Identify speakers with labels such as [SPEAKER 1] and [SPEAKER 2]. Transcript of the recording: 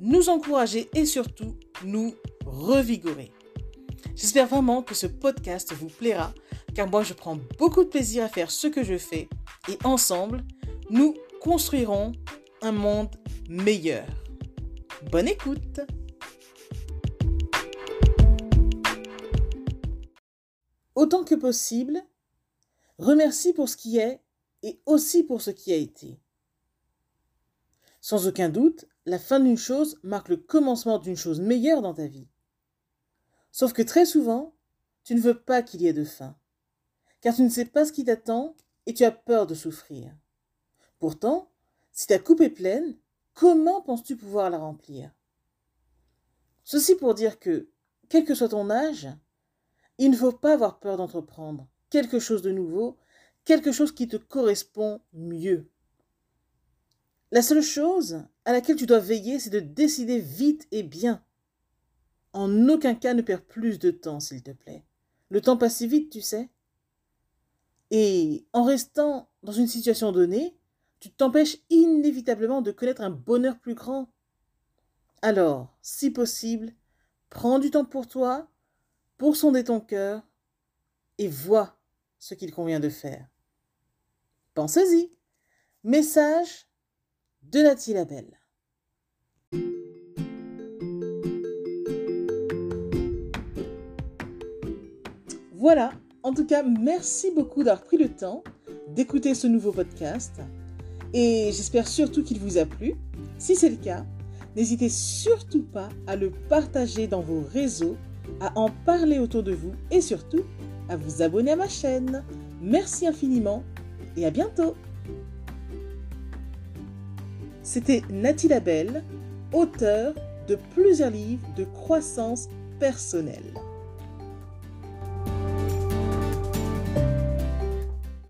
[SPEAKER 1] nous encourager et surtout nous revigorer. J'espère vraiment que ce podcast vous plaira car moi je prends beaucoup de plaisir à faire ce que je fais et ensemble, nous construirons un monde meilleur. Bonne écoute Autant que possible, remercie pour ce qui est et aussi pour ce qui a été. Sans aucun doute, la fin d'une chose marque le commencement d'une chose meilleure dans ta vie. Sauf que très souvent, tu ne veux pas qu'il y ait de fin, car tu ne sais pas ce qui t'attend et tu as peur de souffrir. Pourtant, si ta coupe est pleine, comment penses-tu pouvoir la remplir? Ceci pour dire que, quel que soit ton âge, il ne faut pas avoir peur d'entreprendre quelque chose de nouveau, quelque chose qui te correspond mieux. La seule chose à laquelle tu dois veiller, c'est de décider vite et bien. En aucun cas ne perds plus de temps, s'il te plaît. Le temps passe si vite, tu sais. Et en restant dans une situation donnée, tu t'empêches inévitablement de connaître un bonheur plus grand. Alors, si possible, prends du temps pour toi, pour sonder ton cœur, et vois ce qu'il convient de faire. Pensez-y. Message de Nathalie Labelle. Voilà, en tout cas, merci beaucoup d'avoir pris le temps d'écouter ce nouveau podcast et j'espère surtout qu'il vous a plu. Si c'est le cas, n'hésitez surtout pas à le partager dans vos réseaux, à en parler autour de vous et surtout à vous abonner à ma chaîne. Merci infiniment et à bientôt. C'était Nathalie Labelle, auteure de plusieurs livres de croissance personnelle.